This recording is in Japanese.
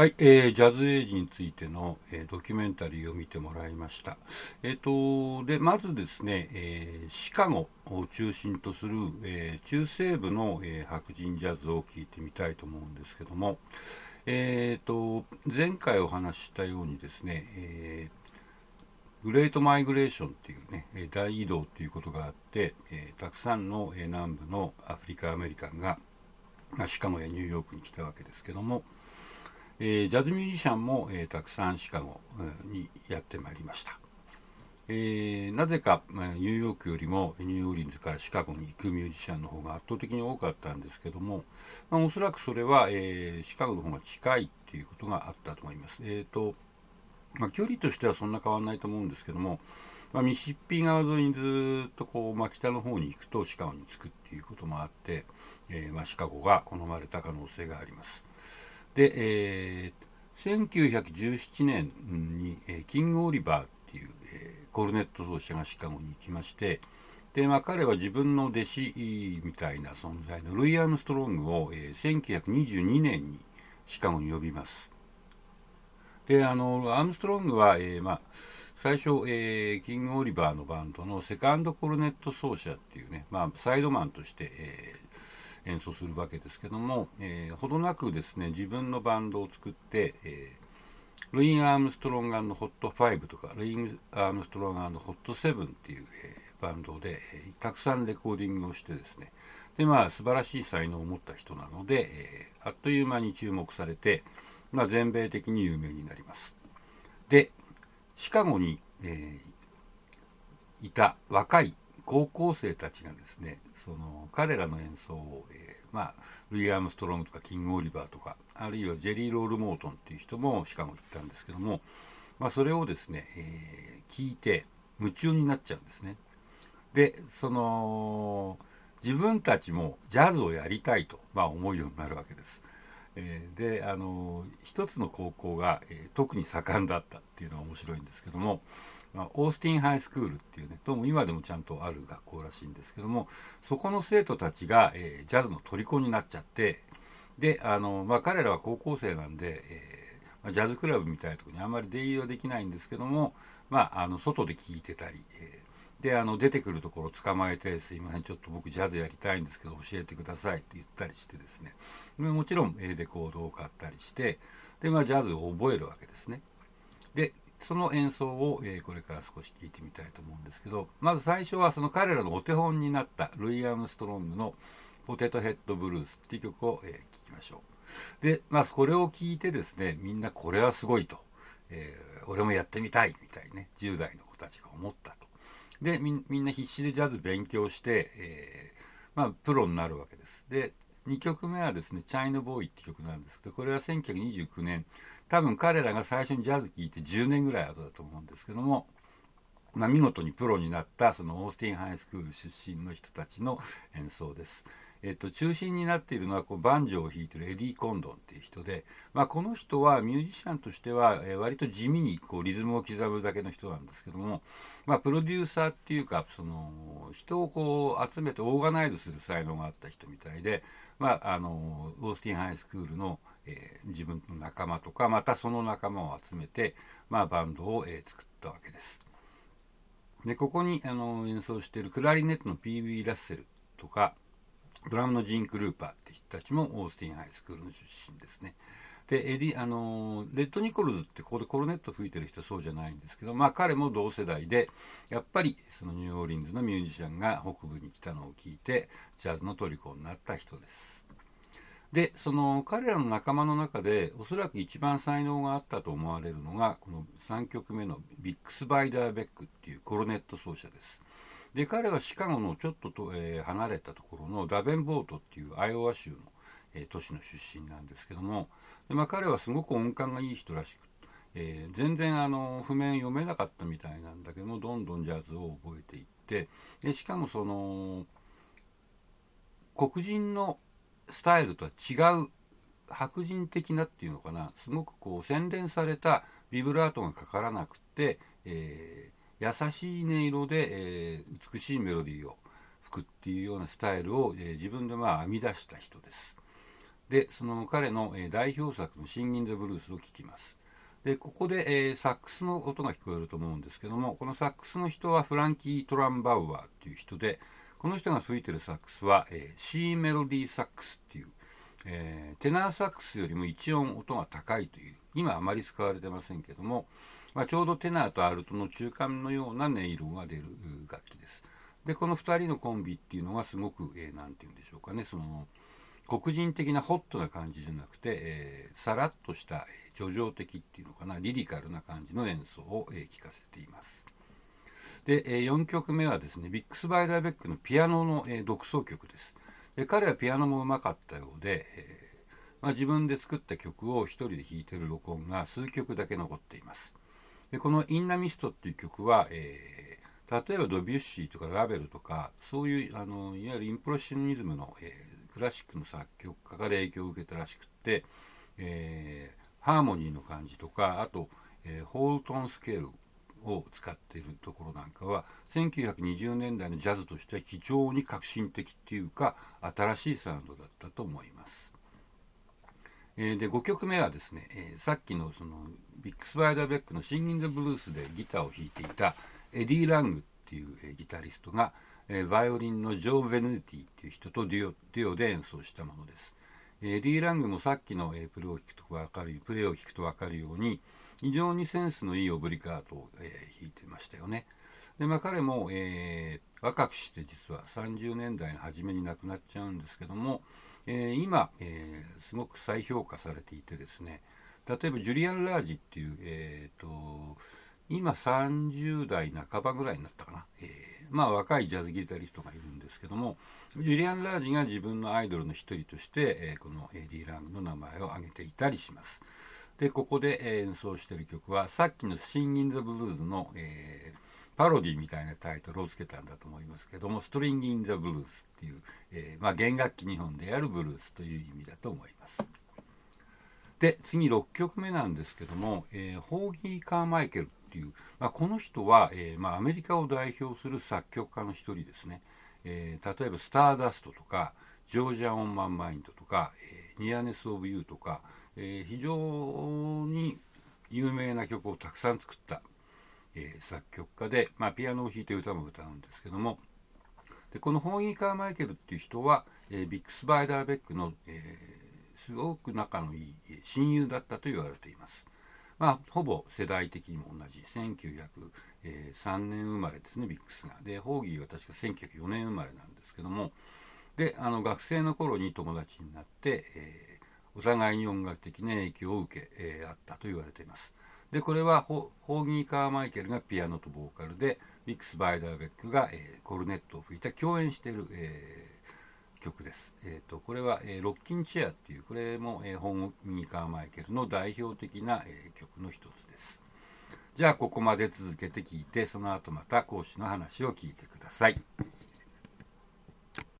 はい、えー、ジャズエイジについての、えー、ドキュメンタリーを見てもらいました。えっ、ー、と、で、まずですね、えー、シカゴを中心とする、え、中西部の、え、白人ジャズを聴いてみたいと思うんですけども、えっ、と、前回お話ししたようにですね、え、グレートマイグレーションっていうね、大移動っていうことがあって、え、たくさんの、え南部のアフリカ・アメリカンが、シカゴやニューヨークに来たわけですけども、えー、ジャズミュージシャンも、えー、たくさんシカゴ、にやってまいりました。えー、なぜか、ま、ニューヨークよりもニューオーリンズからシカゴに行くミュージシャンの方が圧倒的に多かったんですけども、まあ、おそらくそれは、えー、シカゴの方が近いっていうことがあったと思います。えーとまあ、距離としてはそんな変わらないと思うんですけども、まあ、ミシッピ川沿いにずっとこう、まあ、北の方に行くとシカゴに着くっていうこともあって、えーまあ、シカゴが好まれた可能性があります。で、えー、1917年に、え、キング・オリバーっていう、え、コルネット奏者がシカゴに行きまして、で、まあ、彼は自分の弟子みたいな存在のルイ・アームストロングを、えー、1922年にシカゴに呼びます。で、あの、アームストロングは、えー、まあ、最初、えー、キング・オリバーのバンドのセカンドコルネット奏者っていうね、まあ、サイドマンとして、えー、演奏するわけですけども、えー、ほどなくですね自分のバンドを作って、えー、ルイン・アームストロングホット5とかルイン・アームストロングホット7っていう、えー、バンドで、えー、たくさんレコーディングをしてですね。でまあ素晴らしい才能を持った人なので、えー、あっという間に注目されて、まあ、全米的に有名になります。でシカゴに、えー、いた若い高校生たちがですねその彼らの演奏を、えー、まあ、ルイ・アームストロングとかキング・オリバーとかあるいはジェリー・ロール・モートンっていう人もシカゴ行ったんですけども、まあ、それをですね、えー、聞いて夢中になっちゃうんですね。でその自分たちもジャズをやりたいと、まあ、思うようになるわけです、えー、であの一つの高校が、えー、特に盛んだったっていうのは面白いんですけどもまあ、オースティンハイスクールっていうねどうも今でもちゃんとある学校らしいんですけどもそこの生徒たちが、えー、ジャズの虜になっちゃってであの、まあ、彼らは高校生なんで、えー、まあ、ジャズクラブみたいなところにあんまり出入りはできないんですけども、まあ、あの外で聴いてたり、えー、であの出てくるところを捕まえてすいませんちょっと僕ジャズやりたいんですけど教えてくださいって言ったりしてですね。もちろんレコードを買ったりしてで、まあ、ジャズを覚えるわけですね。でその演奏を、えー、これから少し聴いてみたいと思うんですけど、まず最初はその彼らのお手本になったルイ・アームストロングのポテトヘッドブルースっていう曲を、えー、聴きましょう。で、まあ、これを聴いてですね、みんなこれはすごいと、えー、俺もやってみたいみたいね、10代の子たちが思ったと。で、みみんな必死でジャズ勉強して、えー、まあ、プロになるわけです。で、2曲目はですね、チャイナボーイって曲なんですけど、これは1929年、多分彼らが最初にジャズ聴いて10年ぐらい後だと思うんですけども、まあ、見事にプロになったそのオースティンハイスクール出身の人たちの演奏です。えっと、中心になっているのはこうバンジョーを弾いているエディ・コンドンっていう人で、まあ、この人はミュージシャンとしては、え割と地味にこうリズムを刻むだけの人なんですけども、まあ、プロデューサーっていうかその人をこう集めてオーガナイズする才能があった人みたいで、まあ、あのオースティンハイスクールのえー、自分の仲間とかまたその仲間を集めて、まあ、バンドを、えー、作ったわけです。でここにあの演奏しているクラリネットの P.B. ラッセルとかドラムのジーン・クルーパって人たちもオースティンハイスクールの出身ですね。でエディあのレッド・ニコルズってここでコルネット吹いてる人そうじゃないんですけど、まあ、彼も同世代でやっぱりそのニューオーリンズのミュージシャンが北部に来たのを聞いてジャズの虜になった人です。でその彼らの仲間の中でおそらく一番才能があったと思われるのがこの3曲目のビックス・バイダーベックっていうコロネット奏者です。で彼はシカゴのちょっとと、えー、離れたところのダベンボートっていうアイオワ州の、えー、都市の出身なんですけどもで、まあ、彼はすごく音感がいい人らしくえー、全然あの譜面読めなかったみたいなんだけどもどんどんジャズを覚えていってでしかもその黒人のスタイルとは違う白人的なっていうのかなすごくこう洗練されたビブラートがかからなくて、えー、優しい音色で、えー、美しいメロディーを吹くっていうようなスタイルを、えー、自分でまあ編み出した人です。でその彼の、え、代表作の「シンギン・ザ・ブルース」を聴きますでここで、え、サックスの音が聞こえると思うんですけどもこのサックスの人はフランキー・トランバウアーっていう人でこの人が吹いてるサックスは、えー、C メロディーサックスっていう、えー、テナーサックスよりも1音音が高いという今あまり使われてませんけども、まあ、ちょうどテナーとアルトの中間のような音色が出る楽器です。でこの2人のコンビっていうのがすごく、えー、て言うんでしょうかね。その黒人的なホットな感じじゃなくて、えー、さらっとした、え叙情的っていうのかなリリカルな感じの演奏を、えー、聴かせています。で、え、4曲目はですねビックス・バイダーベックのピアノの、え、独奏曲です。で彼はピアノもうまかったようで、え、まあ、自分で作った曲を1人で弾いてる録音が数曲だけ残っています。でこの「インナミスト」っていう曲は、え例えばドビュッシーとかラベルとかそういうあのいわゆるインプロシニズムの、えクラシックの作曲家から影響を受けたらしくって、えハーモニーの感じとかあと、えホールトーンスケールを使っているところなんかは1920年代のジャズとしては非常に革新的っていうか新しいサウンドだったと思います。えー、で5曲目はですね、えー、さっきのそのビックス・バイダーベックの「シンギング・ブルース」でギターを弾いていたエディ・ラングっていう、えー、ギタリストが、えバイオリンのジョー・ヴェヌーティっていう人とデュオデュオで演奏したものです。エディ・ラングもさっきの、えプレーを聞くと分かるプレーを聞くと分かるように非常にセンスのいいオブリカートを、えー、弾いてましたよね。でまあ、彼も、えー、若くして実は30年代の初めに亡くなっちゃうんですけども、えー、今、え、すごく再評価されていてですね例えばジュリアン・ラージっていう、えーと、今30代半ばぐらいになったかな、え、まあ若いジャズギタリストがいるんですけどもジュリアン・ラージが自分のアイドルの一人として、え、このエディ・ラングの名前を挙げていたりします。でここで演奏している曲はさっきの「シンギン・ザ・ブルーズの」えー、パロディみたいなタイトルをつけたんだと思いますけども「ストリンギン・ザ・ブルーズ」っていう、えー、まあ、弦楽器2本でやるブルースという意味だと思います。で次6曲目なんですけども、えー、ホーギー・カーマイケルっていう、まあ、この人は、えまあ、アメリカを代表する作曲家の一人ですね、え例えば「スターダスト」とか「ジョージア・オン・マン・マインド」とか「え Nearness of You」とかえー、非常に有名な曲をたくさん作った、えー、作曲家で、まあ、ピアノを弾いて歌も歌うんですけどもでこのホーギー・カーマイケルっていう人は、えー、ビックス・バイダーベックの、えすごく仲のいい親友だったと言われています。まあ、ほぼ世代的にも同じ。1903年生まれですねビックスが。でホーギーは確か1904年生まれなんですけども。であの学生の頃に友達になって、えお互いに音楽的な影響を受け、えー、あったと言われています。で、これはホーギー・カーマイケルがピアノとボーカルで、ビックス・バイダーベックが、えー、コルネットを吹いた共演している、えー、曲です。えーと、これは、えー、ロッキンチェアっていう、これも、えー、ホーギー・カーマイケルの代表的な、え、曲の一つです。じゃあ、ここまで続けて聞いて、その後また講師の話を聞いてください。